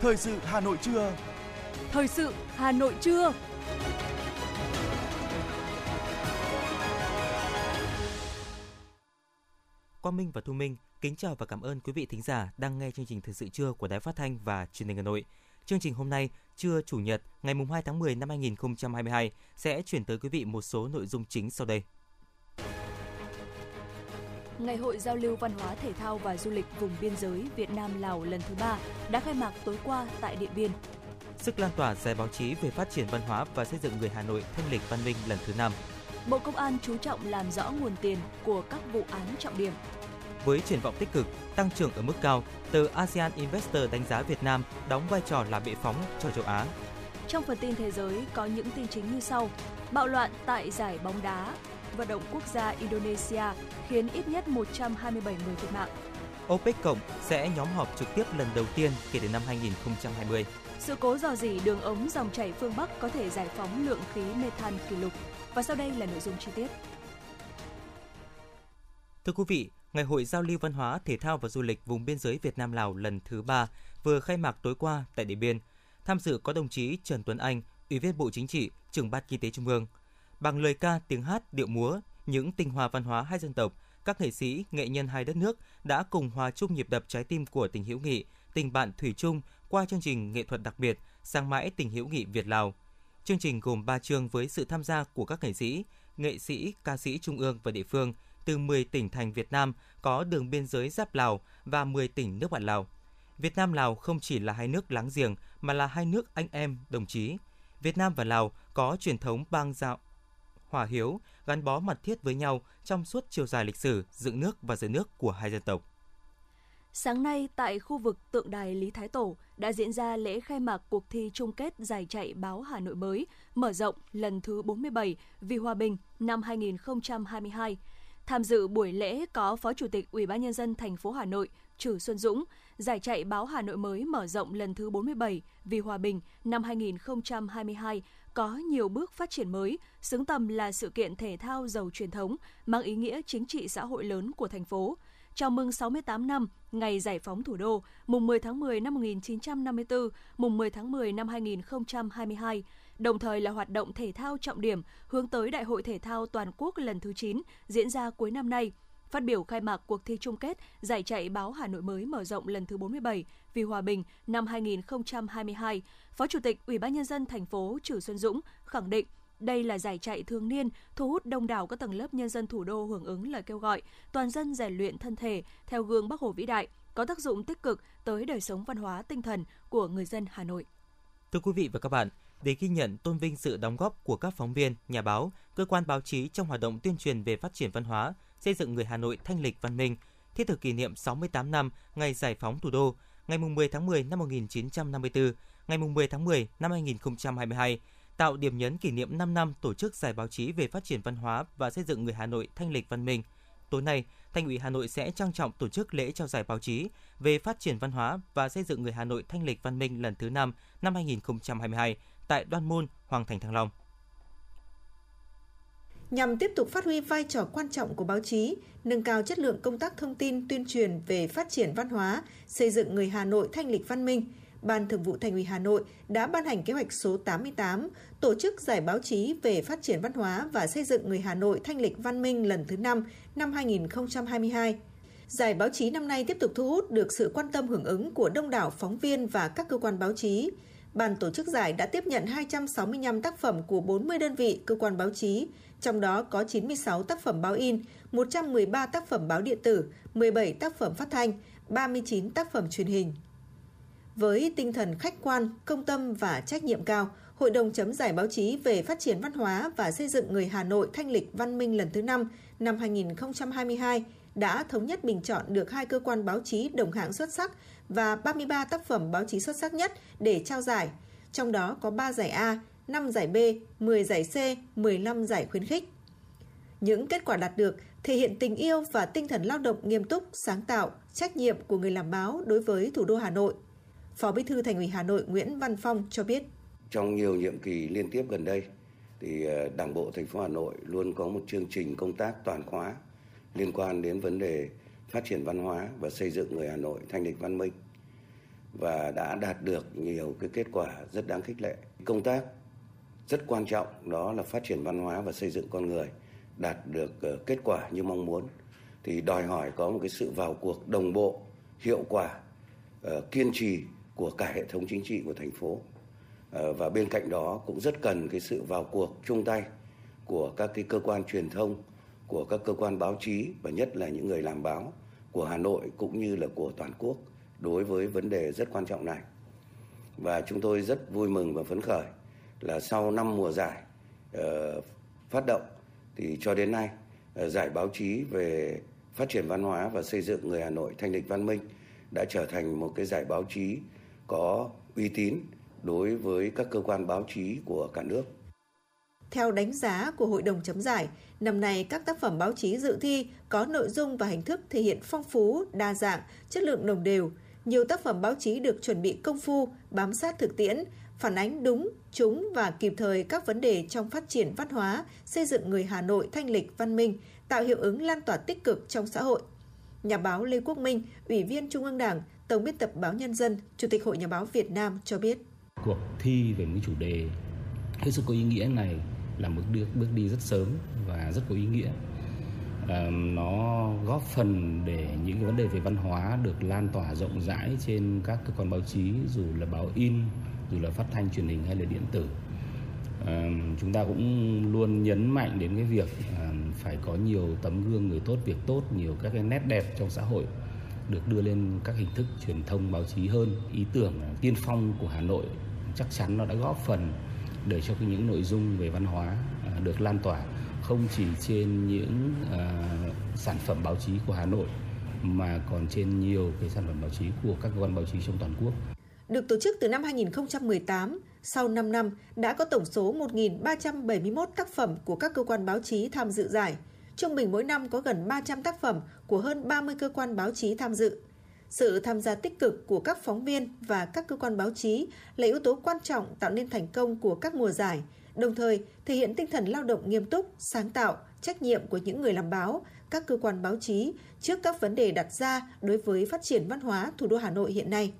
Thời sự Hà Nội trưa. Thời sự Hà Nội trưa. Quang Minh và Thu Minh kính chào và cảm ơn quý vị thính giả đang nghe chương trình Thời sự trưa của Đài Phát thanh và Truyền hình Hà Nội. Chương trình hôm nay, trưa chủ nhật, ngày 2 tháng 10 năm 2022 sẽ chuyển tới quý vị một số nội dung chính sau đây. Ngày hội giao lưu văn hóa thể thao và du lịch vùng biên giới Việt Nam Lào lần thứ ba đã khai mạc tối qua tại Điện Biên. Sức lan tỏa giải báo chí về phát triển văn hóa và xây dựng người Hà Nội thanh lịch văn minh lần thứ năm. Bộ Công an chú trọng làm rõ nguồn tiền của các vụ án trọng điểm. Với triển vọng tích cực, tăng trưởng ở mức cao, từ ASEAN Investor đánh giá Việt Nam đóng vai trò là bệ phóng cho châu Á. Trong phần tin thế giới có những tin chính như sau. Bạo loạn tại giải bóng đá vận động quốc gia Indonesia khiến ít nhất 127 người thiệt mạng. OPEC Cộng sẽ nhóm họp trực tiếp lần đầu tiên kể từ năm 2020. Sự cố dò dỉ đường ống dòng chảy phương Bắc có thể giải phóng lượng khí methan kỷ lục. Và sau đây là nội dung chi tiết. Thưa quý vị, Ngày hội giao lưu văn hóa, thể thao và du lịch vùng biên giới Việt Nam Lào lần thứ 3 vừa khai mạc tối qua tại Điện Biên. Tham dự có đồng chí Trần Tuấn Anh, Ủy viên Bộ Chính trị, trưởng ban Kinh tế Trung ương. Bằng lời ca, tiếng hát, điệu múa, những tinh hoa văn hóa hai dân tộc, các nghệ sĩ, nghệ nhân hai đất nước đã cùng hòa chung nhịp đập trái tim của tình hữu nghị, tình bạn thủy chung qua chương trình nghệ thuật đặc biệt Sang mãi tình hữu nghị Việt Lào. Chương trình gồm 3 chương với sự tham gia của các nghệ sĩ, nghệ sĩ, ca sĩ trung ương và địa phương từ 10 tỉnh thành Việt Nam có đường biên giới giáp Lào và 10 tỉnh nước bạn Lào. Việt Nam Lào không chỉ là hai nước láng giềng mà là hai nước anh em, đồng chí. Việt Nam và Lào có truyền thống bang giao hòa hiếu, gắn bó mật thiết với nhau trong suốt chiều dài lịch sử dựng nước và giữ nước của hai dân tộc. Sáng nay, tại khu vực tượng đài Lý Thái Tổ đã diễn ra lễ khai mạc cuộc thi chung kết giải chạy báo Hà Nội mới, mở rộng lần thứ 47 vì hòa bình năm 2022. Tham dự buổi lễ có Phó Chủ tịch Ủy ban nhân dân thành phố Hà Nội Trử Xuân Dũng, giải chạy báo Hà Nội mới mở rộng lần thứ 47 vì hòa bình năm 2022 có nhiều bước phát triển mới, xứng tầm là sự kiện thể thao giàu truyền thống, mang ý nghĩa chính trị xã hội lớn của thành phố. Chào mừng 68 năm ngày giải phóng thủ đô, mùng 10 tháng 10 năm 1954, mùng 10 tháng 10 năm 2022, đồng thời là hoạt động thể thao trọng điểm hướng tới Đại hội Thể thao Toàn quốc lần thứ 9 diễn ra cuối năm nay. Phát biểu khai mạc cuộc thi chung kết giải chạy báo Hà Nội mới mở rộng lần thứ 47 vì hòa bình năm 2022, Phó Chủ tịch Ủy ban nhân dân thành phố Trử Xuân Dũng khẳng định đây là giải chạy thường niên, thu hút đông đảo các tầng lớp nhân dân thủ đô hưởng ứng lời kêu gọi toàn dân rèn luyện thân thể theo gương Bắc Hồ vĩ đại, có tác dụng tích cực tới đời sống văn hóa tinh thần của người dân Hà Nội. Thưa quý vị và các bạn, để ghi nhận tôn vinh sự đóng góp của các phóng viên, nhà báo, cơ quan báo chí trong hoạt động tuyên truyền về phát triển văn hóa, xây dựng người Hà Nội thanh lịch văn minh, thiết thực kỷ niệm 68 năm ngày giải phóng thủ đô, ngày 10 tháng 10 năm 1954, ngày 10 tháng 10 năm 2022, tạo điểm nhấn kỷ niệm 5 năm tổ chức giải báo chí về phát triển văn hóa và xây dựng người Hà Nội thanh lịch văn minh. Tối nay, Thành ủy Hà Nội sẽ trang trọng tổ chức lễ trao giải báo chí về phát triển văn hóa và xây dựng người Hà Nội thanh lịch văn minh lần thứ 5 năm 2022 tại Đoan Môn, Hoàng Thành Thăng Long. Nhằm tiếp tục phát huy vai trò quan trọng của báo chí, nâng cao chất lượng công tác thông tin tuyên truyền về phát triển văn hóa, xây dựng người Hà Nội thanh lịch văn minh, Ban Thường vụ Thành ủy Hà Nội đã ban hành kế hoạch số 88 tổ chức giải báo chí về phát triển văn hóa và xây dựng người Hà Nội thanh lịch văn minh lần thứ 5 năm 2022. Giải báo chí năm nay tiếp tục thu hút được sự quan tâm hưởng ứng của đông đảo phóng viên và các cơ quan báo chí. Ban tổ chức giải đã tiếp nhận 265 tác phẩm của 40 đơn vị cơ quan báo chí, trong đó có 96 tác phẩm báo in, 113 tác phẩm báo điện tử, 17 tác phẩm phát thanh, 39 tác phẩm truyền hình. Với tinh thần khách quan, công tâm và trách nhiệm cao, Hội đồng chấm giải báo chí về phát triển văn hóa và xây dựng người Hà Nội thanh lịch văn minh lần thứ 5 năm 2022 đã thống nhất bình chọn được hai cơ quan báo chí đồng hạng xuất sắc và 33 tác phẩm báo chí xuất sắc nhất để trao giải, trong đó có 3 giải A, 5 giải B, 10 giải C, 15 giải khuyến khích. Những kết quả đạt được thể hiện tình yêu và tinh thần lao động nghiêm túc, sáng tạo, trách nhiệm của người làm báo đối với thủ đô Hà Nội. Phó Bí thư Thành ủy Hà Nội Nguyễn Văn Phong cho biết. Trong nhiều nhiệm kỳ liên tiếp gần đây, thì ờ, Đảng bộ thành phố Hà Nội luôn có một chương trình công tác toàn khóa liên quan đến vấn đề phát triển văn hóa và xây dựng người Hà Nội thanh lịch văn minh. và đã đạt được nhiều cái kết quả rất đáng khích lệ. Công tác rất quan trọng đó là phát triển văn hóa và xây dựng con người đạt được ờ, kết quả như mong muốn thì đòi hỏi có một cái sự vào cuộc đồng bộ, hiệu quả, ờ, kiên trì của cả hệ thống chính trị của thành phố. Ờ, và bên cạnh đó cũng rất cần cái sự vào cuộc chung tay của các cái cơ quan truyền thông, của các cơ quan báo chí và nhất là những người làm báo của Hà Nội cũng như là của toàn quốc đối với vấn đề rất quan trọng này. Và chúng tôi rất vui mừng và phấn khởi là sau năm mùa giải uh, phát động thì cho đến nay uh, giải báo chí về phát triển văn hóa và xây dựng người Hà Nội thanh lịch văn minh đã trở thành một cái giải báo chí có uy tín đối với các cơ quan báo chí của cả nước. Theo đánh giá của Hội đồng chấm giải, năm nay các tác phẩm báo chí dự thi có nội dung và hình thức thể hiện phong phú, đa dạng, chất lượng đồng đều. Nhiều tác phẩm báo chí được chuẩn bị công phu, bám sát thực tiễn, phản ánh đúng, trúng và kịp thời các vấn đề trong phát triển văn hóa, xây dựng người Hà Nội thanh lịch văn minh, tạo hiệu ứng lan tỏa tích cực trong xã hội. Nhà báo Lê Quốc Minh, Ủy viên Trung ương Đảng, Tổng biên tập báo Nhân dân, Chủ tịch Hội Nhà báo Việt Nam cho biết. Cuộc thi về những chủ đề hết sức có ý nghĩa này là một bước, bước đi rất sớm và rất có ý nghĩa. Nó góp phần để những cái vấn đề về văn hóa được lan tỏa rộng rãi trên các cơ quan báo chí dù là báo in dù là phát thanh truyền hình hay là điện tử. À, chúng ta cũng luôn nhấn mạnh đến cái việc à, phải có nhiều tấm gương người tốt việc tốt nhiều các cái nét đẹp trong xã hội được đưa lên các hình thức truyền thông báo chí hơn. Ý tưởng à, tiên phong của Hà Nội chắc chắn nó đã góp phần để cho những nội dung về văn hóa à, được lan tỏa không chỉ trên những à, sản phẩm báo chí của Hà Nội mà còn trên nhiều cái sản phẩm báo chí của các cơ quan báo chí trong toàn quốc. Được tổ chức từ năm 2018, sau 5 năm đã có tổng số 1.371 tác phẩm của các cơ quan báo chí tham dự giải. Trung bình mỗi năm có gần 300 tác phẩm của hơn 30 cơ quan báo chí tham dự. Sự tham gia tích cực của các phóng viên và các cơ quan báo chí là yếu tố quan trọng tạo nên thành công của các mùa giải, đồng thời thể hiện tinh thần lao động nghiêm túc, sáng tạo, trách nhiệm của những người làm báo, các cơ quan báo chí trước các vấn đề đặt ra đối với phát triển văn hóa thủ đô Hà Nội hiện nay.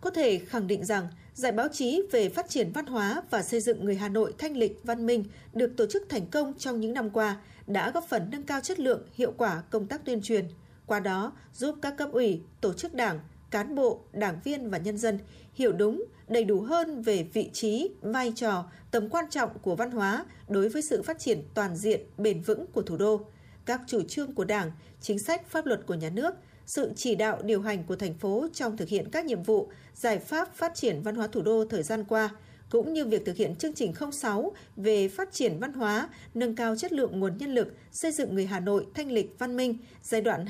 Có thể khẳng định rằng, Giải báo chí về phát triển văn hóa và xây dựng người Hà Nội thanh lịch văn minh được tổ chức thành công trong những năm qua đã góp phần nâng cao chất lượng, hiệu quả công tác tuyên truyền. Qua đó, giúp các cấp ủy, tổ chức đảng, cán bộ, đảng viên và nhân dân hiểu đúng, đầy đủ hơn về vị trí, vai trò, tầm quan trọng của văn hóa đối với sự phát triển toàn diện, bền vững của thủ đô, các chủ trương của Đảng, chính sách pháp luật của nhà nước, sự chỉ đạo điều hành của thành phố trong thực hiện các nhiệm vụ, giải pháp phát triển văn hóa thủ đô thời gian qua, cũng như việc thực hiện chương trình 06 về phát triển văn hóa, nâng cao chất lượng nguồn nhân lực, xây dựng người Hà Nội thanh lịch văn minh giai đoạn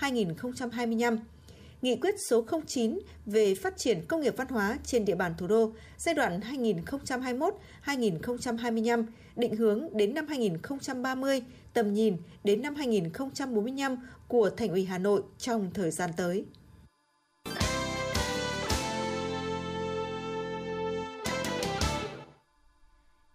2021-2025 Nghị quyết số 09 về phát triển công nghiệp văn hóa trên địa bàn thủ đô giai đoạn 2021-2025, định hướng đến năm 2030, tầm nhìn đến năm 2045 của Thành ủy Hà Nội trong thời gian tới.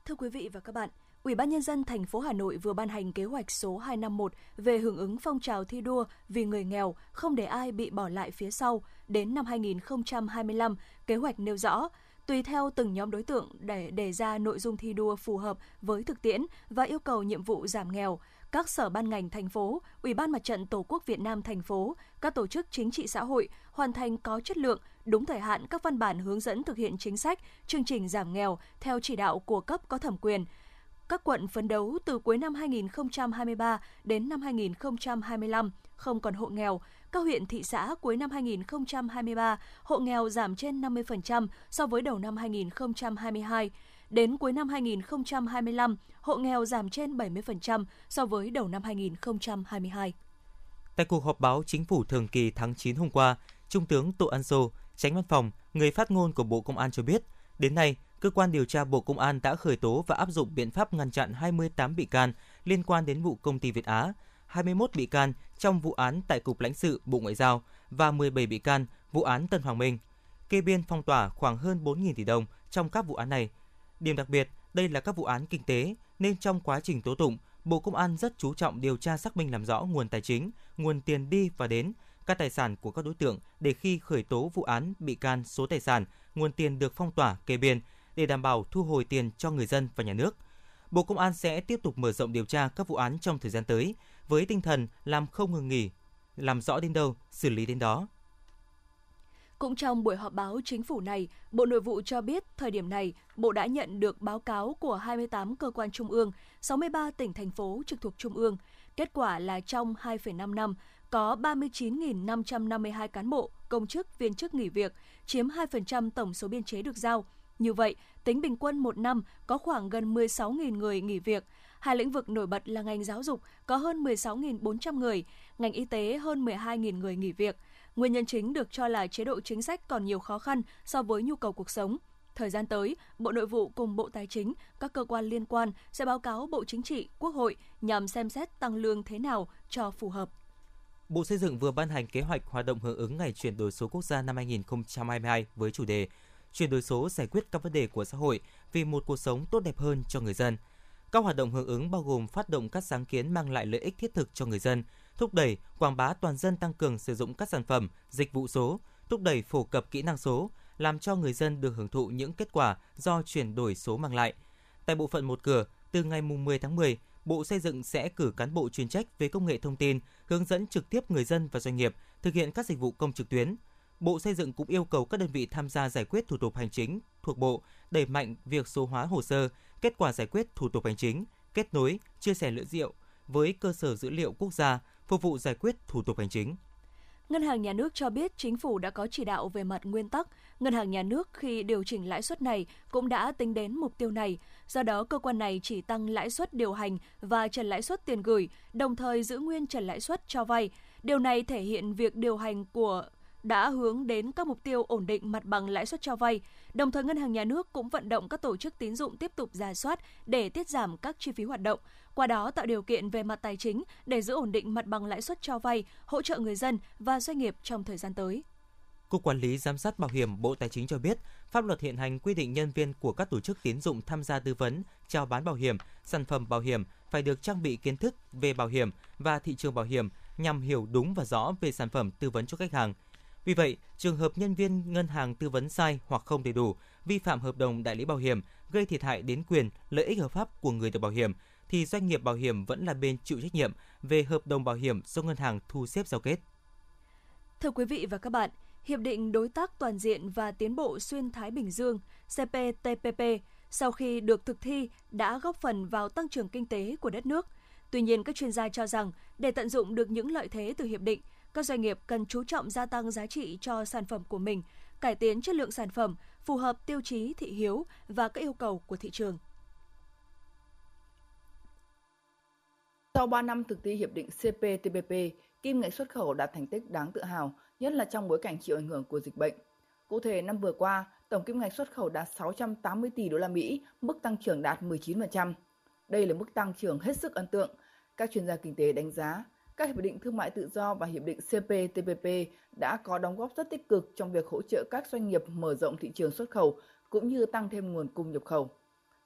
Thưa quý vị và các bạn, Ủy ban nhân dân thành phố Hà Nội vừa ban hành kế hoạch số 251 về hưởng ứng phong trào thi đua vì người nghèo, không để ai bị bỏ lại phía sau đến năm 2025. Kế hoạch nêu rõ tùy theo từng nhóm đối tượng để đề ra nội dung thi đua phù hợp với thực tiễn và yêu cầu nhiệm vụ giảm nghèo, các sở ban ngành thành phố, Ủy ban Mặt trận Tổ quốc Việt Nam thành phố, các tổ chức chính trị xã hội hoàn thành có chất lượng, đúng thời hạn các văn bản hướng dẫn thực hiện chính sách, chương trình giảm nghèo theo chỉ đạo của cấp có thẩm quyền, các quận phấn đấu từ cuối năm 2023 đến năm 2025 không còn hộ nghèo. Các huyện thị xã cuối năm 2023 hộ nghèo giảm trên 50% so với đầu năm 2022. Đến cuối năm 2025, hộ nghèo giảm trên 70% so với đầu năm 2022. Tại cuộc họp báo chính phủ thường kỳ tháng 9 hôm qua, Trung tướng Tô An Sô, tránh văn phòng, người phát ngôn của Bộ Công an cho biết, đến nay, cơ quan điều tra Bộ Công an đã khởi tố và áp dụng biện pháp ngăn chặn 28 bị can liên quan đến vụ công ty Việt Á, 21 bị can trong vụ án tại Cục lãnh sự Bộ Ngoại giao và 17 bị can vụ án Tân Hoàng Minh. Kê biên phong tỏa khoảng hơn 4.000 tỷ đồng trong các vụ án này. Điểm đặc biệt, đây là các vụ án kinh tế nên trong quá trình tố tụng, Bộ Công an rất chú trọng điều tra xác minh làm rõ nguồn tài chính, nguồn tiền đi và đến, các tài sản của các đối tượng để khi khởi tố vụ án bị can số tài sản, nguồn tiền được phong tỏa, kê biên để đảm bảo thu hồi tiền cho người dân và nhà nước. Bộ Công an sẽ tiếp tục mở rộng điều tra các vụ án trong thời gian tới với tinh thần làm không ngừng nghỉ, làm rõ đến đâu, xử lý đến đó. Cũng trong buổi họp báo chính phủ này, Bộ Nội vụ cho biết thời điểm này, Bộ đã nhận được báo cáo của 28 cơ quan trung ương, 63 tỉnh thành phố trực thuộc trung ương. Kết quả là trong 2,5 năm, có 39.552 cán bộ, công chức, viên chức nghỉ việc, chiếm 2% tổng số biên chế được giao. Như vậy, tính bình quân một năm có khoảng gần 16.000 người nghỉ việc. Hai lĩnh vực nổi bật là ngành giáo dục có hơn 16.400 người, ngành y tế hơn 12.000 người nghỉ việc. Nguyên nhân chính được cho là chế độ chính sách còn nhiều khó khăn so với nhu cầu cuộc sống. Thời gian tới, Bộ Nội vụ cùng Bộ Tài chính, các cơ quan liên quan sẽ báo cáo Bộ Chính trị, Quốc hội nhằm xem xét tăng lương thế nào cho phù hợp. Bộ Xây dựng vừa ban hành kế hoạch hoạt động hưởng ứng ngày chuyển đổi số quốc gia năm 2022 với chủ đề chuyển đổi số giải quyết các vấn đề của xã hội vì một cuộc sống tốt đẹp hơn cho người dân. Các hoạt động hưởng ứng bao gồm phát động các sáng kiến mang lại lợi ích thiết thực cho người dân, thúc đẩy quảng bá toàn dân tăng cường sử dụng các sản phẩm, dịch vụ số, thúc đẩy phổ cập kỹ năng số, làm cho người dân được hưởng thụ những kết quả do chuyển đổi số mang lại. Tại bộ phận một cửa, từ ngày 10 tháng 10, Bộ Xây dựng sẽ cử cán bộ chuyên trách về công nghệ thông tin, hướng dẫn trực tiếp người dân và doanh nghiệp thực hiện các dịch vụ công trực tuyến. Bộ Xây dựng cũng yêu cầu các đơn vị tham gia giải quyết thủ tục hành chính thuộc Bộ đẩy mạnh việc số hóa hồ sơ, kết quả giải quyết thủ tục hành chính, kết nối, chia sẻ dữ liệu với cơ sở dữ liệu quốc gia phục vụ giải quyết thủ tục hành chính. Ngân hàng Nhà nước cho biết chính phủ đã có chỉ đạo về mặt nguyên tắc. Ngân hàng Nhà nước khi điều chỉnh lãi suất này cũng đã tính đến mục tiêu này. Do đó, cơ quan này chỉ tăng lãi suất điều hành và trần lãi suất tiền gửi, đồng thời giữ nguyên trần lãi suất cho vay. Điều này thể hiện việc điều hành của đã hướng đến các mục tiêu ổn định mặt bằng lãi suất cho vay. Đồng thời Ngân hàng Nhà nước cũng vận động các tổ chức tín dụng tiếp tục giả soát để tiết giảm các chi phí hoạt động, qua đó tạo điều kiện về mặt tài chính để giữ ổn định mặt bằng lãi suất cho vay, hỗ trợ người dân và doanh nghiệp trong thời gian tới. Cục Quản lý Giám sát Bảo hiểm Bộ Tài chính cho biết, pháp luật hiện hành quy định nhân viên của các tổ chức tín dụng tham gia tư vấn, chào bán bảo hiểm, sản phẩm bảo hiểm phải được trang bị kiến thức về bảo hiểm và thị trường bảo hiểm nhằm hiểu đúng và rõ về sản phẩm tư vấn cho khách hàng – vì vậy, trường hợp nhân viên ngân hàng tư vấn sai hoặc không đầy đủ, vi phạm hợp đồng đại lý bảo hiểm, gây thiệt hại đến quyền, lợi ích hợp pháp của người được bảo hiểm, thì doanh nghiệp bảo hiểm vẫn là bên chịu trách nhiệm về hợp đồng bảo hiểm do ngân hàng thu xếp giao kết. Thưa quý vị và các bạn, Hiệp định Đối tác Toàn diện và Tiến bộ Xuyên Thái Bình Dương CPTPP sau khi được thực thi đã góp phần vào tăng trưởng kinh tế của đất nước. Tuy nhiên, các chuyên gia cho rằng để tận dụng được những lợi thế từ hiệp định, các doanh nghiệp cần chú trọng gia tăng giá trị cho sản phẩm của mình, cải tiến chất lượng sản phẩm phù hợp tiêu chí thị hiếu và các yêu cầu của thị trường. Sau 3 năm thực thi hiệp định CPTPP, kim ngạch xuất khẩu đạt thành tích đáng tự hào, nhất là trong bối cảnh chịu ảnh hưởng của dịch bệnh. Cụ thể, năm vừa qua, tổng kim ngạch xuất khẩu đạt 680 tỷ đô la Mỹ, mức tăng trưởng đạt 19%. Đây là mức tăng trưởng hết sức ấn tượng. Các chuyên gia kinh tế đánh giá, các hiệp định thương mại tự do và hiệp định CPTPP đã có đóng góp rất tích cực trong việc hỗ trợ các doanh nghiệp mở rộng thị trường xuất khẩu cũng như tăng thêm nguồn cung nhập khẩu.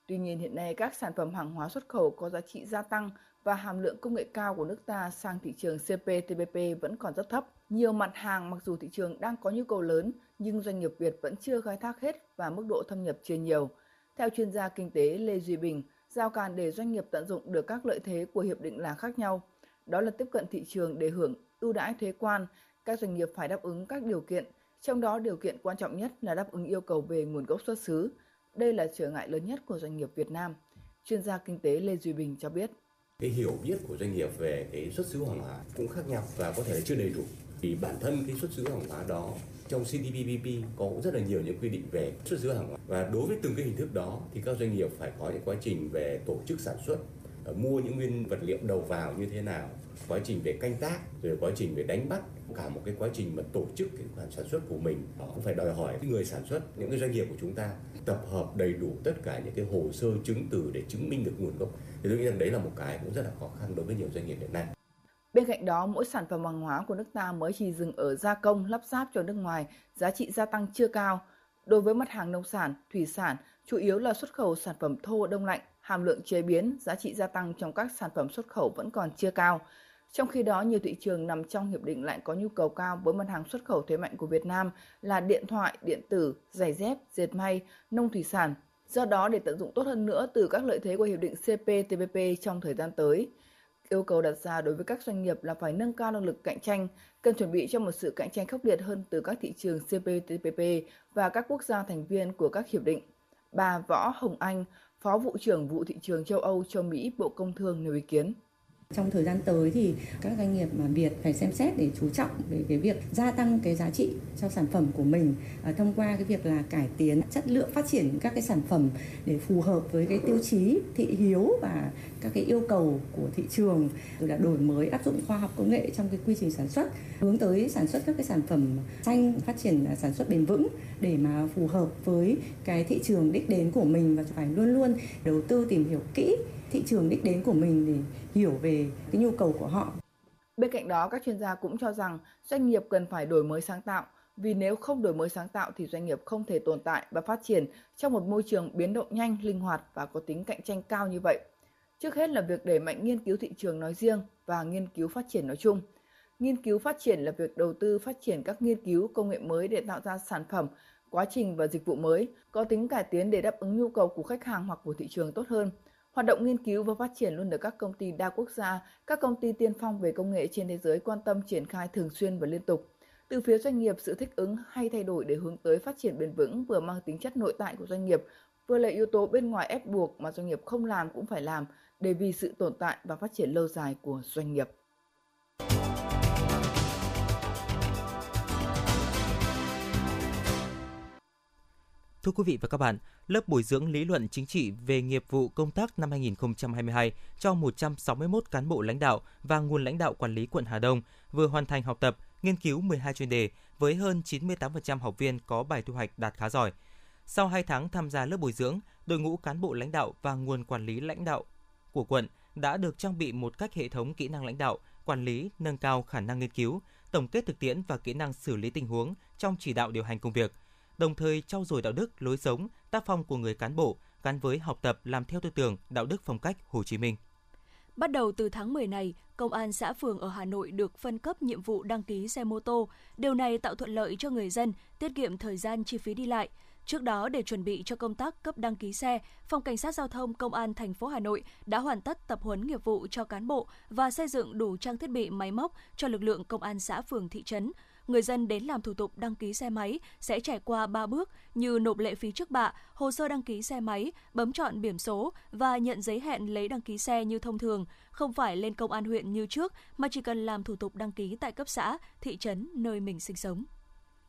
Tuy nhiên hiện nay các sản phẩm hàng hóa xuất khẩu có giá trị gia tăng và hàm lượng công nghệ cao của nước ta sang thị trường CPTPP vẫn còn rất thấp. Nhiều mặt hàng mặc dù thị trường đang có nhu cầu lớn nhưng doanh nghiệp Việt vẫn chưa khai thác hết và mức độ thâm nhập chưa nhiều. Theo chuyên gia kinh tế Lê Duy Bình, giao cản để doanh nghiệp tận dụng được các lợi thế của hiệp định là khác nhau – đó là tiếp cận thị trường để hưởng ưu đãi thuế quan, các doanh nghiệp phải đáp ứng các điều kiện, trong đó điều kiện quan trọng nhất là đáp ứng yêu cầu về nguồn gốc xuất xứ. Đây là trở ngại lớn nhất của doanh nghiệp Việt Nam. Chuyên gia kinh tế Lê Duy Bình cho biết. Cái hiểu biết của doanh nghiệp về cái xuất xứ hàng hóa cũng khác nhau và có thể là chưa đầy đủ. Vì bản thân cái xuất xứ hàng hóa đó trong CPTPP có rất là nhiều những quy định về xuất xứ hàng hóa và đối với từng cái hình thức đó thì các doanh nghiệp phải có những quá trình về tổ chức sản xuất Ờ, mua những nguyên vật liệu đầu vào như thế nào quá trình về canh tác rồi quá trình về đánh bắt cả một cái quá trình mà tổ chức cái khoản sản xuất của mình cũng phải đòi hỏi cái người sản xuất những cái doanh nghiệp của chúng ta tập hợp đầy đủ tất cả những cái hồ sơ chứng từ để chứng minh được nguồn gốc thì tôi nghĩ rằng đấy là một cái cũng rất là khó khăn đối với nhiều doanh nghiệp hiện nay Bên cạnh đó, mỗi sản phẩm hàng hóa của nước ta mới chỉ dừng ở gia công, lắp ráp cho nước ngoài, giá trị gia tăng chưa cao. Đối với mặt hàng nông sản, thủy sản, chủ yếu là xuất khẩu sản phẩm thô đông lạnh, hàm lượng chế biến, giá trị gia tăng trong các sản phẩm xuất khẩu vẫn còn chưa cao. Trong khi đó, nhiều thị trường nằm trong hiệp định lại có nhu cầu cao với mặt hàng xuất khẩu thế mạnh của Việt Nam là điện thoại, điện tử, giày dép, dệt may, nông thủy sản. Do đó, để tận dụng tốt hơn nữa từ các lợi thế của hiệp định CPTPP trong thời gian tới, yêu cầu đặt ra đối với các doanh nghiệp là phải nâng cao năng lực cạnh tranh, cần chuẩn bị cho một sự cạnh tranh khốc liệt hơn từ các thị trường CPTPP và các quốc gia thành viên của các hiệp định. Bà Võ Hồng Anh, Phó vụ trưởng vụ thị trường châu Âu châu Mỹ, Bộ Công Thương nêu ý kiến. Trong thời gian tới thì các doanh nghiệp mà Việt phải xem xét để chú trọng về cái việc gia tăng cái giá trị cho sản phẩm của mình à, thông qua cái việc là cải tiến chất lượng phát triển các cái sản phẩm để phù hợp với cái tiêu chí thị hiếu và các cái yêu cầu của thị trường. Rồi là đổi mới áp dụng khoa học công nghệ trong cái quy trình sản xuất, hướng tới sản xuất các cái sản phẩm xanh, phát triển à, sản xuất bền vững để mà phù hợp với cái thị trường đích đến của mình và phải luôn luôn đầu tư tìm hiểu kỹ thị trường đích đến của mình để hiểu về cái nhu cầu của họ. Bên cạnh đó, các chuyên gia cũng cho rằng doanh nghiệp cần phải đổi mới sáng tạo, vì nếu không đổi mới sáng tạo thì doanh nghiệp không thể tồn tại và phát triển trong một môi trường biến động nhanh, linh hoạt và có tính cạnh tranh cao như vậy. Trước hết là việc đẩy mạnh nghiên cứu thị trường nói riêng và nghiên cứu phát triển nói chung. Nghiên cứu phát triển là việc đầu tư phát triển các nghiên cứu công nghệ mới để tạo ra sản phẩm, quá trình và dịch vụ mới có tính cải tiến để đáp ứng nhu cầu của khách hàng hoặc của thị trường tốt hơn – Hoạt động nghiên cứu và phát triển luôn được các công ty đa quốc gia, các công ty tiên phong về công nghệ trên thế giới quan tâm triển khai thường xuyên và liên tục. Từ phía doanh nghiệp, sự thích ứng hay thay đổi để hướng tới phát triển bền vững vừa mang tính chất nội tại của doanh nghiệp, vừa là yếu tố bên ngoài ép buộc mà doanh nghiệp không làm cũng phải làm để vì sự tồn tại và phát triển lâu dài của doanh nghiệp. Thưa quý vị và các bạn, lớp bồi dưỡng lý luận chính trị về nghiệp vụ công tác năm 2022 cho 161 cán bộ lãnh đạo và nguồn lãnh đạo quản lý quận Hà Đông vừa hoàn thành học tập, nghiên cứu 12 chuyên đề với hơn 98% học viên có bài thu hoạch đạt khá giỏi. Sau 2 tháng tham gia lớp bồi dưỡng, đội ngũ cán bộ lãnh đạo và nguồn quản lý lãnh đạo của quận đã được trang bị một cách hệ thống kỹ năng lãnh đạo, quản lý, nâng cao khả năng nghiên cứu, tổng kết thực tiễn và kỹ năng xử lý tình huống trong chỉ đạo điều hành công việc – đồng thời trau dồi đạo đức, lối sống, tác phong của người cán bộ gắn với học tập làm theo tư tưởng, đạo đức phong cách Hồ Chí Minh. Bắt đầu từ tháng 10 này, công an xã phường ở Hà Nội được phân cấp nhiệm vụ đăng ký xe mô tô. Điều này tạo thuận lợi cho người dân, tiết kiệm thời gian chi phí đi lại. Trước đó để chuẩn bị cho công tác cấp đăng ký xe, Phòng Cảnh sát giao thông Công an thành phố Hà Nội đã hoàn tất tập huấn nghiệp vụ cho cán bộ và xây dựng đủ trang thiết bị máy móc cho lực lượng công an xã phường thị trấn người dân đến làm thủ tục đăng ký xe máy sẽ trải qua 3 bước như nộp lệ phí trước bạ, hồ sơ đăng ký xe máy, bấm chọn biển số và nhận giấy hẹn lấy đăng ký xe như thông thường, không phải lên công an huyện như trước mà chỉ cần làm thủ tục đăng ký tại cấp xã, thị trấn nơi mình sinh sống.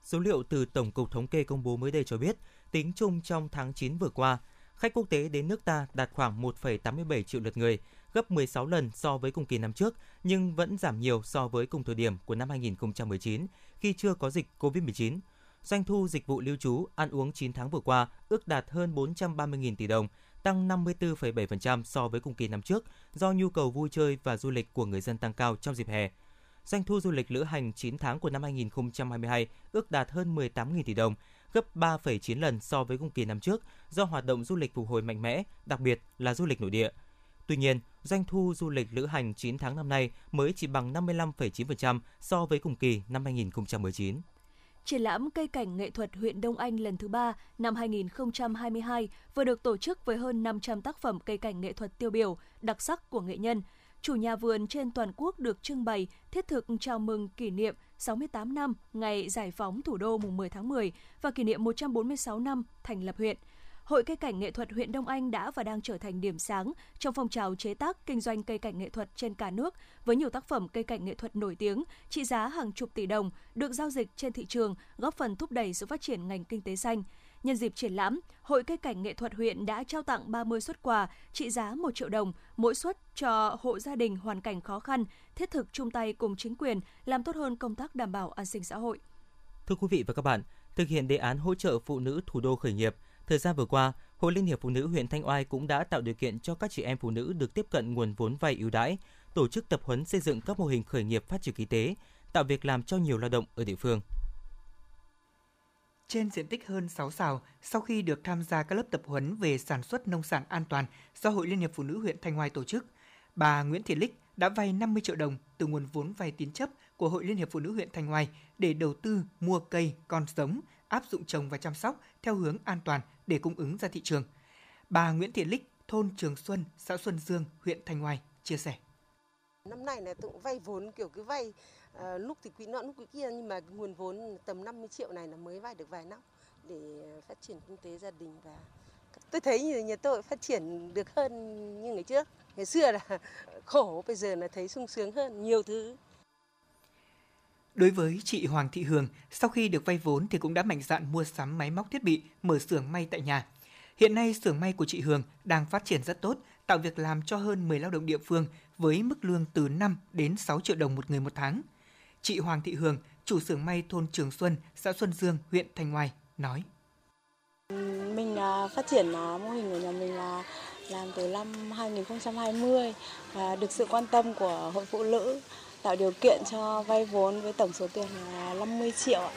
Số liệu từ Tổng cục Thống kê công bố mới đây cho biết, tính chung trong tháng 9 vừa qua, khách quốc tế đến nước ta đạt khoảng 1,87 triệu lượt người, gấp 16 lần so với cùng kỳ năm trước, nhưng vẫn giảm nhiều so với cùng thời điểm của năm 2019 khi chưa có dịch COVID-19. Doanh thu dịch vụ lưu trú, ăn uống 9 tháng vừa qua ước đạt hơn 430.000 tỷ đồng, tăng 54,7% so với cùng kỳ năm trước do nhu cầu vui chơi và du lịch của người dân tăng cao trong dịp hè. Doanh thu du lịch lữ hành 9 tháng của năm 2022 ước đạt hơn 18.000 tỷ đồng, gấp 3,9 lần so với cùng kỳ năm trước do hoạt động du lịch phục hồi mạnh mẽ, đặc biệt là du lịch nội địa. Tuy nhiên, doanh thu du lịch lữ hành 9 tháng năm nay mới chỉ bằng 55,9% so với cùng kỳ năm 2019. Triển lãm cây cảnh nghệ thuật huyện Đông Anh lần thứ 3 năm 2022 vừa được tổ chức với hơn 500 tác phẩm cây cảnh nghệ thuật tiêu biểu, đặc sắc của nghệ nhân. Chủ nhà vườn trên toàn quốc được trưng bày thiết thực chào mừng kỷ niệm 68 năm ngày giải phóng thủ đô mùng 10 tháng 10 và kỷ niệm 146 năm thành lập huyện – Hội Cây cảnh nghệ thuật huyện Đông Anh đã và đang trở thành điểm sáng trong phong trào chế tác kinh doanh cây cảnh nghệ thuật trên cả nước với nhiều tác phẩm cây cảnh nghệ thuật nổi tiếng, trị giá hàng chục tỷ đồng được giao dịch trên thị trường, góp phần thúc đẩy sự phát triển ngành kinh tế xanh. Nhân dịp triển lãm, Hội Cây cảnh nghệ thuật huyện đã trao tặng 30 xuất quà trị giá 1 triệu đồng mỗi suất cho hộ gia đình hoàn cảnh khó khăn, thiết thực chung tay cùng chính quyền làm tốt hơn công tác đảm bảo an sinh xã hội. Thưa quý vị và các bạn, thực hiện đề án hỗ trợ phụ nữ thủ đô khởi nghiệp, Thời gian vừa qua, Hội Liên hiệp Phụ nữ huyện Thanh Oai cũng đã tạo điều kiện cho các chị em phụ nữ được tiếp cận nguồn vốn vay ưu đãi, tổ chức tập huấn xây dựng các mô hình khởi nghiệp phát triển kinh tế, tạo việc làm cho nhiều lao động ở địa phương. Trên diện tích hơn 6 xào, sau khi được tham gia các lớp tập huấn về sản xuất nông sản an toàn do Hội Liên hiệp Phụ nữ huyện Thanh Oai tổ chức, bà Nguyễn Thị Lích, đã vay 50 triệu đồng từ nguồn vốn vay tín chấp của Hội Liên hiệp Phụ nữ huyện Thanh Oai để đầu tư mua cây, con giống, áp dụng trồng và chăm sóc theo hướng an toàn để cung ứng ra thị trường. Bà Nguyễn Thị Lích, thôn Trường Xuân, xã Xuân Dương, huyện Thanh Oai chia sẻ. Năm nay là tôi cũng vay vốn kiểu cứ vay à, lúc thì quỹ nọ lúc quỹ kia nhưng mà nguồn vốn tầm 50 triệu này là mới vay được vài năm để phát triển kinh tế gia đình và tôi thấy như nhà tôi phát triển được hơn như ngày trước. Ngày xưa là khổ, bây giờ là thấy sung sướng hơn nhiều thứ. Đối với chị Hoàng Thị Hường, sau khi được vay vốn thì cũng đã mạnh dạn mua sắm máy móc thiết bị, mở xưởng may tại nhà. Hiện nay xưởng may của chị Hường đang phát triển rất tốt, tạo việc làm cho hơn 10 lao động địa phương với mức lương từ 5 đến 6 triệu đồng một người một tháng. Chị Hoàng Thị Hường, chủ xưởng may thôn Trường Xuân, xã Xuân Dương, huyện Thanh Ngoai, nói. Mình à, phát triển à, mô hình của nhà mình là làm từ năm 2020 và được sự quan tâm của Hội Phụ Nữ tạo điều kiện cho vay vốn với tổng số tiền là 50 triệu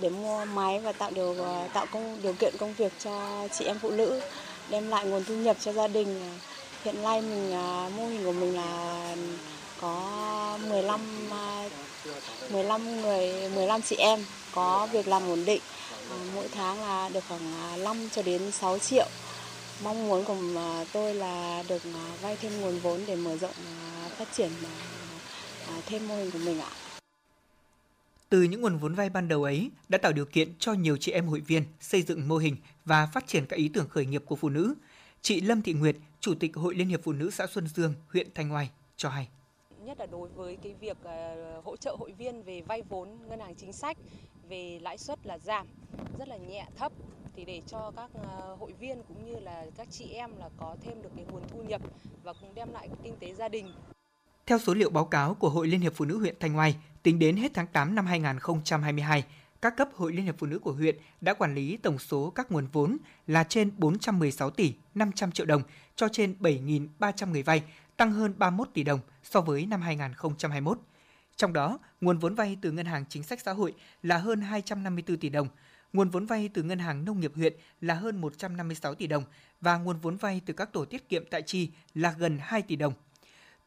để mua máy và tạo điều ờ, tạo công, điều kiện công việc cho chị em phụ nữ, đem lại nguồn thu nhập cho gia đình. Hiện nay mình ờ, mô hình của mình là có 15 15 ờ, người 15 chị em có việc làm ổn định. Mỗi tháng là được khoảng 5 cho đến 6 triệu. Mong muốn của tôi là được vay thêm nguồn vốn để mở rộng phát triển thêm mô hình của mình ạ. Từ những nguồn vốn vay ban đầu ấy đã tạo điều kiện cho nhiều chị em hội viên xây dựng mô hình và phát triển các ý tưởng khởi nghiệp của phụ nữ. Chị Lâm Thị Nguyệt, Chủ tịch Hội Liên hiệp Phụ nữ xã Xuân Dương, huyện Thanh Oai cho hay nhất là đối với cái việc uh, hỗ trợ hội viên về vay vốn ngân hàng chính sách về lãi suất là giảm rất là nhẹ thấp thì để cho các uh, hội viên cũng như là các chị em là có thêm được cái nguồn thu nhập và cũng đem lại cái kinh tế gia đình theo số liệu báo cáo của Hội Liên hiệp Phụ nữ huyện Thanh Oai, tính đến hết tháng 8 năm 2022, các cấp Hội Liên hiệp Phụ nữ của huyện đã quản lý tổng số các nguồn vốn là trên 416 tỷ 500 triệu đồng cho trên 7.300 người vay, tăng hơn 31 tỷ đồng so với năm 2021. Trong đó, nguồn vốn vay từ Ngân hàng Chính sách Xã hội là hơn 254 tỷ đồng, nguồn vốn vay từ Ngân hàng Nông nghiệp huyện là hơn 156 tỷ đồng và nguồn vốn vay từ các tổ tiết kiệm tại chi là gần 2 tỷ đồng.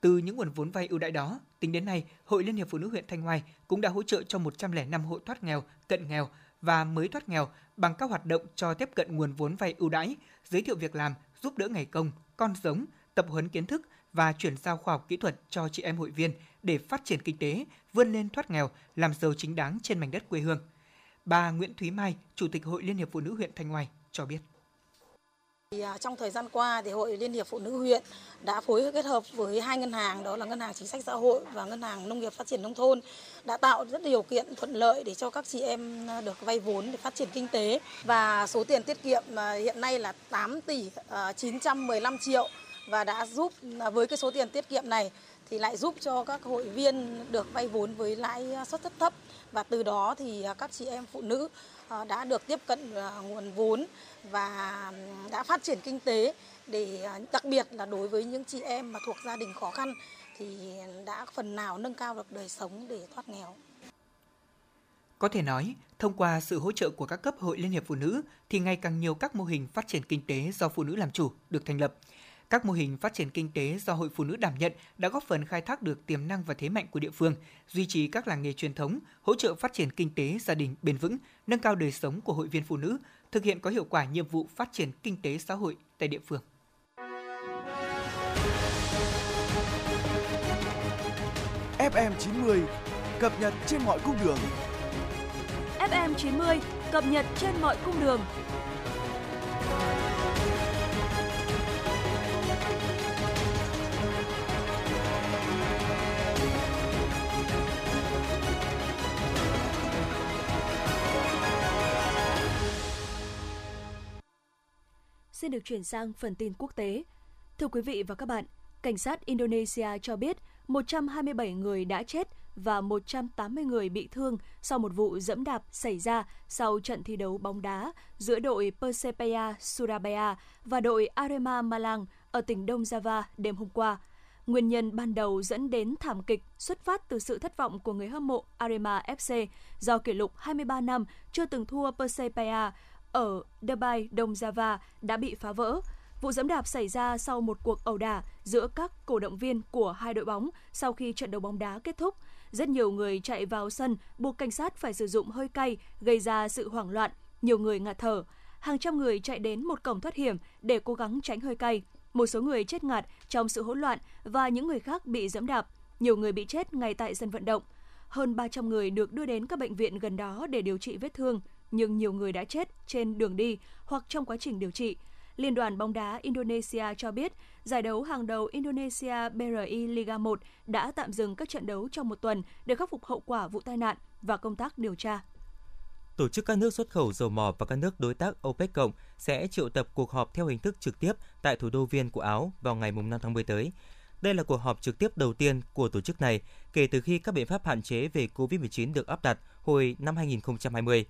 Từ những nguồn vốn vay ưu đãi đó, tính đến nay, Hội Liên hiệp Phụ nữ huyện Thanh Hoài cũng đã hỗ trợ cho 105 hộ thoát nghèo, cận nghèo và mới thoát nghèo bằng các hoạt động cho tiếp cận nguồn vốn vay ưu đãi, giới thiệu việc làm, giúp đỡ ngày công, con giống, tập huấn kiến thức và chuyển giao khoa học kỹ thuật cho chị em hội viên để phát triển kinh tế, vươn lên thoát nghèo, làm giàu chính đáng trên mảnh đất quê hương. Bà Nguyễn Thúy Mai, Chủ tịch Hội Liên hiệp Phụ nữ huyện Thanh Hoài cho biết. Thì à, trong thời gian qua thì Hội Liên hiệp Phụ nữ huyện đã phối kết hợp với hai ngân hàng, đó là Ngân hàng Chính sách Xã hội và Ngân hàng Nông nghiệp Phát triển Nông thôn, đã tạo rất điều kiện thuận lợi để cho các chị em à, được vay vốn để phát triển kinh tế. Và số tiền tiết kiệm à, hiện nay là 8 tỷ 915 triệu và đã giúp với cái số tiền tiết kiệm này thì lại giúp cho các hội viên được vay vốn với lãi suất rất thấp. Và từ đó thì các chị em phụ nữ Ờ, đã được tiếp cận ờ, nguồn vốn và đã phát triển kinh tế để ờ, đặc biệt là đối với những chị em mà thuộc gia đình khó khăn thì đã phần nào nâng cao được đời sống để thoát nghèo. Có thể nói, thông qua sự hỗ trợ của các cấp hội Liên hiệp Phụ nữ thì ngày càng nhiều các mô hình phát triển kinh tế do phụ nữ làm chủ được thành lập. Các mô hình phát triển kinh tế do Hội Phụ nữ đảm nhận đã góp phần khai thác được tiềm năng và thế mạnh của địa phương, duy trì các làng nghề truyền thống, hỗ trợ phát triển kinh tế gia đình bền vững, nâng cao đời sống của hội viên phụ nữ, thực hiện có hiệu quả nhiệm vụ phát triển kinh tế xã hội tại địa phương. FM 90 cập nhật trên mọi cung đường. FM 90 cập nhật trên mọi cung đường. Xin được chuyển sang phần tin quốc tế. Thưa quý vị và các bạn, cảnh sát Indonesia cho biết 127 người đã chết và 180 người bị thương sau một vụ dẫm đạp xảy ra sau trận thi đấu bóng đá giữa đội Persebaya Surabaya và đội Arema Malang ở tỉnh Đông Java đêm hôm qua. Nguyên nhân ban đầu dẫn đến thảm kịch xuất phát từ sự thất vọng của người hâm mộ Arema FC do kỷ lục 23 năm chưa từng thua Persebaya ở Dubai, Đông Java đã bị phá vỡ. Vụ dẫm đạp xảy ra sau một cuộc ẩu đả giữa các cổ động viên của hai đội bóng sau khi trận đấu bóng đá kết thúc. Rất nhiều người chạy vào sân, buộc cảnh sát phải sử dụng hơi cay, gây ra sự hoảng loạn. Nhiều người ngạt thở. Hàng trăm người chạy đến một cổng thoát hiểm để cố gắng tránh hơi cay. Một số người chết ngạt trong sự hỗn loạn và những người khác bị dẫm đạp. Nhiều người bị chết ngay tại sân vận động. Hơn 300 người được đưa đến các bệnh viện gần đó để điều trị vết thương, nhưng nhiều người đã chết trên đường đi hoặc trong quá trình điều trị. Liên đoàn bóng đá Indonesia cho biết, giải đấu hàng đầu Indonesia BRI Liga 1 đã tạm dừng các trận đấu trong một tuần để khắc phục hậu quả vụ tai nạn và công tác điều tra. Tổ chức các nước xuất khẩu dầu mỏ và các nước đối tác OPEC cộng sẽ triệu tập cuộc họp theo hình thức trực tiếp tại thủ đô Viên của Áo vào ngày 5 tháng 10 tới. Đây là cuộc họp trực tiếp đầu tiên của tổ chức này kể từ khi các biện pháp hạn chế về COVID-19 được áp đặt hồi năm 2020.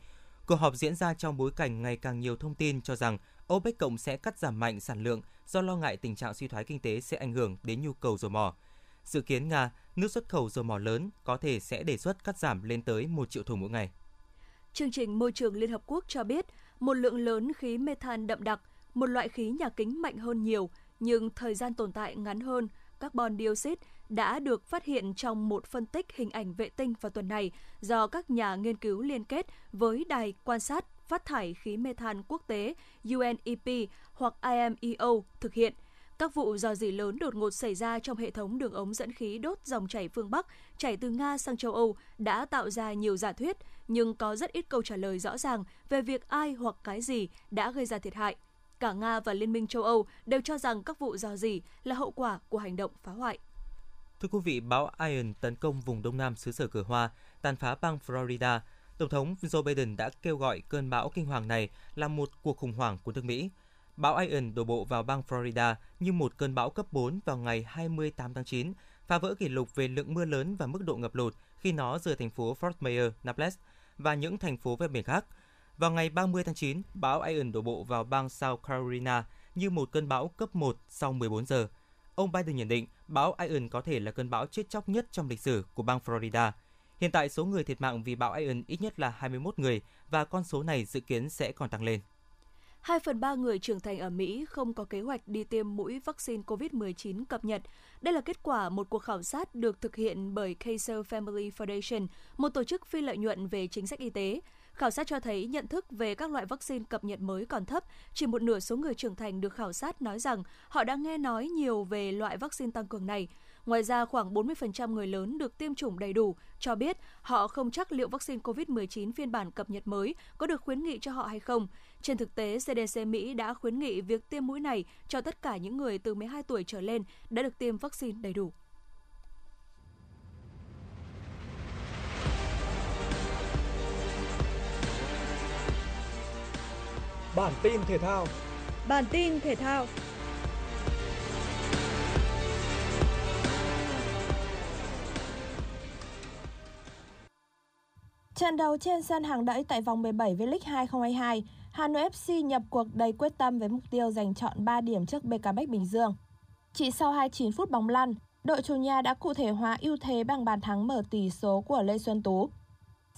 Cuộc họp diễn ra trong bối cảnh ngày càng nhiều thông tin cho rằng OPEC cộng sẽ cắt giảm mạnh sản lượng do lo ngại tình trạng suy thoái kinh tế sẽ ảnh hưởng đến nhu cầu dầu mỏ. Dự kiến Nga, nước xuất khẩu dầu mỏ lớn, có thể sẽ đề xuất cắt giảm lên tới 1 triệu thùng mỗi ngày. Chương trình Môi trường Liên Hợp Quốc cho biết một lượng lớn khí methan đậm đặc, một loại khí nhà kính mạnh hơn nhiều nhưng thời gian tồn tại ngắn hơn, carbon dioxide đã được phát hiện trong một phân tích hình ảnh vệ tinh vào tuần này do các nhà nghiên cứu liên kết với Đài quan sát phát thải khí methan quốc tế UNEP hoặc IMEO thực hiện. Các vụ dò dỉ lớn đột ngột xảy ra trong hệ thống đường ống dẫn khí đốt dòng chảy phương Bắc chảy từ Nga sang châu Âu đã tạo ra nhiều giả thuyết, nhưng có rất ít câu trả lời rõ ràng về việc ai hoặc cái gì đã gây ra thiệt hại. Cả Nga và Liên minh châu Âu đều cho rằng các vụ dò dỉ là hậu quả của hành động phá hoại. Thưa quý vị, bão Ian tấn công vùng đông nam xứ sở cờ hoa, tàn phá bang Florida. Tổng thống Joe Biden đã kêu gọi cơn bão kinh hoàng này là một cuộc khủng hoảng của nước Mỹ. Bão Ian đổ bộ vào bang Florida như một cơn bão cấp 4 vào ngày 28 tháng 9, phá vỡ kỷ lục về lượng mưa lớn và mức độ ngập lụt khi nó rời thành phố Fort Myers, Naples và những thành phố ven biển khác. Vào ngày 30 tháng 9, bão Ian đổ bộ vào bang South Carolina như một cơn bão cấp 1 sau 14 giờ. Ông Biden nhận định bão Ian có thể là cơn bão chết chóc nhất trong lịch sử của bang Florida. Hiện tại số người thiệt mạng vì bão Ian ít nhất là 21 người và con số này dự kiến sẽ còn tăng lên. 2 phần 3 người trưởng thành ở Mỹ không có kế hoạch đi tiêm mũi vaccine COVID-19 cập nhật. Đây là kết quả một cuộc khảo sát được thực hiện bởi Kaiser Family Foundation, một tổ chức phi lợi nhuận về chính sách y tế. Khảo sát cho thấy nhận thức về các loại vaccine cập nhật mới còn thấp. Chỉ một nửa số người trưởng thành được khảo sát nói rằng họ đã nghe nói nhiều về loại vaccine tăng cường này. Ngoài ra, khoảng 40% người lớn được tiêm chủng đầy đủ cho biết họ không chắc liệu vaccine COVID-19 phiên bản cập nhật mới có được khuyến nghị cho họ hay không. Trên thực tế, CDC Mỹ đã khuyến nghị việc tiêm mũi này cho tất cả những người từ 12 tuổi trở lên đã được tiêm vaccine đầy đủ. Bản tin thể thao Bản tin thể thao Trận đấu trên sân hàng đẫy tại vòng 17 V-League 2022, Hà Nội FC nhập cuộc đầy quyết tâm với mục tiêu giành chọn 3 điểm trước BKB Bình Dương. Chỉ sau 29 phút bóng lăn, đội chủ nhà đã cụ thể hóa ưu thế bằng bàn thắng mở tỷ số của Lê Xuân Tú.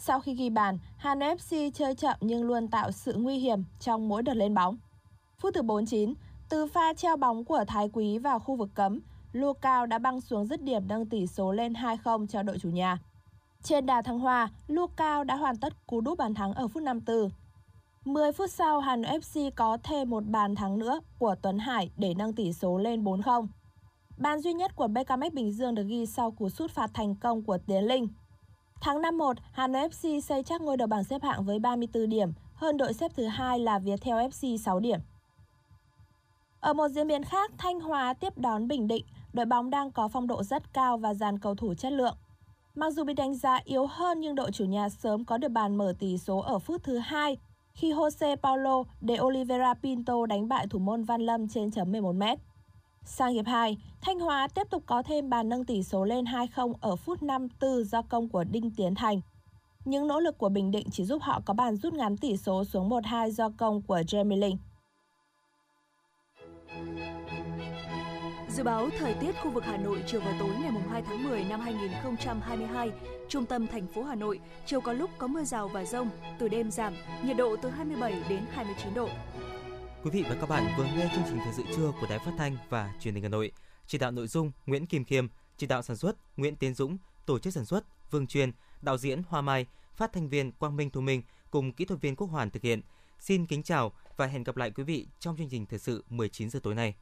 Sau khi ghi bàn, Hà Nội FC chơi chậm nhưng luôn tạo sự nguy hiểm trong mỗi đợt lên bóng. Phút thứ 49, từ pha treo bóng của Thái Quý vào khu vực cấm, Lua Cao đã băng xuống dứt điểm nâng tỷ số lên 2-0 cho đội chủ nhà. Trên đà thăng hoa, Lua Cao đã hoàn tất cú đúp bàn thắng ở phút 54. 10 phút sau, Hà Nội FC có thêm một bàn thắng nữa của Tuấn Hải để nâng tỷ số lên 4-0. Bàn duy nhất của BKM Bình Dương được ghi sau cú sút phạt thành công của Tiến Linh. Tháng 5-1, Hà Nội FC xây chắc ngôi đầu bảng xếp hạng với 34 điểm, hơn đội xếp thứ hai là Viettel FC 6 điểm. Ở một diễn biến khác, Thanh Hóa tiếp đón Bình Định, đội bóng đang có phong độ rất cao và dàn cầu thủ chất lượng. Mặc dù bị đánh giá yếu hơn nhưng đội chủ nhà sớm có được bàn mở tỷ số ở phút thứ hai khi Jose Paulo de Oliveira Pinto đánh bại thủ môn Văn Lâm trên chấm 11m. Sang hiệp 2, Thanh Hóa tiếp tục có thêm bàn nâng tỷ số lên 2-0 ở phút 54 do công của Đinh Tiến Thành. Những nỗ lực của Bình Định chỉ giúp họ có bàn rút ngắn tỷ số xuống 1-2 do công của Jamie Linh. Dự báo thời tiết khu vực Hà Nội chiều và tối ngày 2 tháng 10 năm 2022, trung tâm thành phố Hà Nội, chiều có lúc có mưa rào và rông, từ đêm giảm, nhiệt độ từ 27 đến 29 độ. Quý vị và các bạn vừa nghe chương trình thời sự trưa của Đài Phát thanh và Truyền hình Hà Nội. Chỉ đạo nội dung Nguyễn Kim Khiêm, chỉ đạo sản xuất Nguyễn Tiến Dũng, tổ chức sản xuất Vương Truyền, đạo diễn Hoa Mai, phát thanh viên Quang Minh Thu Minh cùng kỹ thuật viên Quốc Hoàn thực hiện. Xin kính chào và hẹn gặp lại quý vị trong chương trình thời sự 19 giờ tối nay.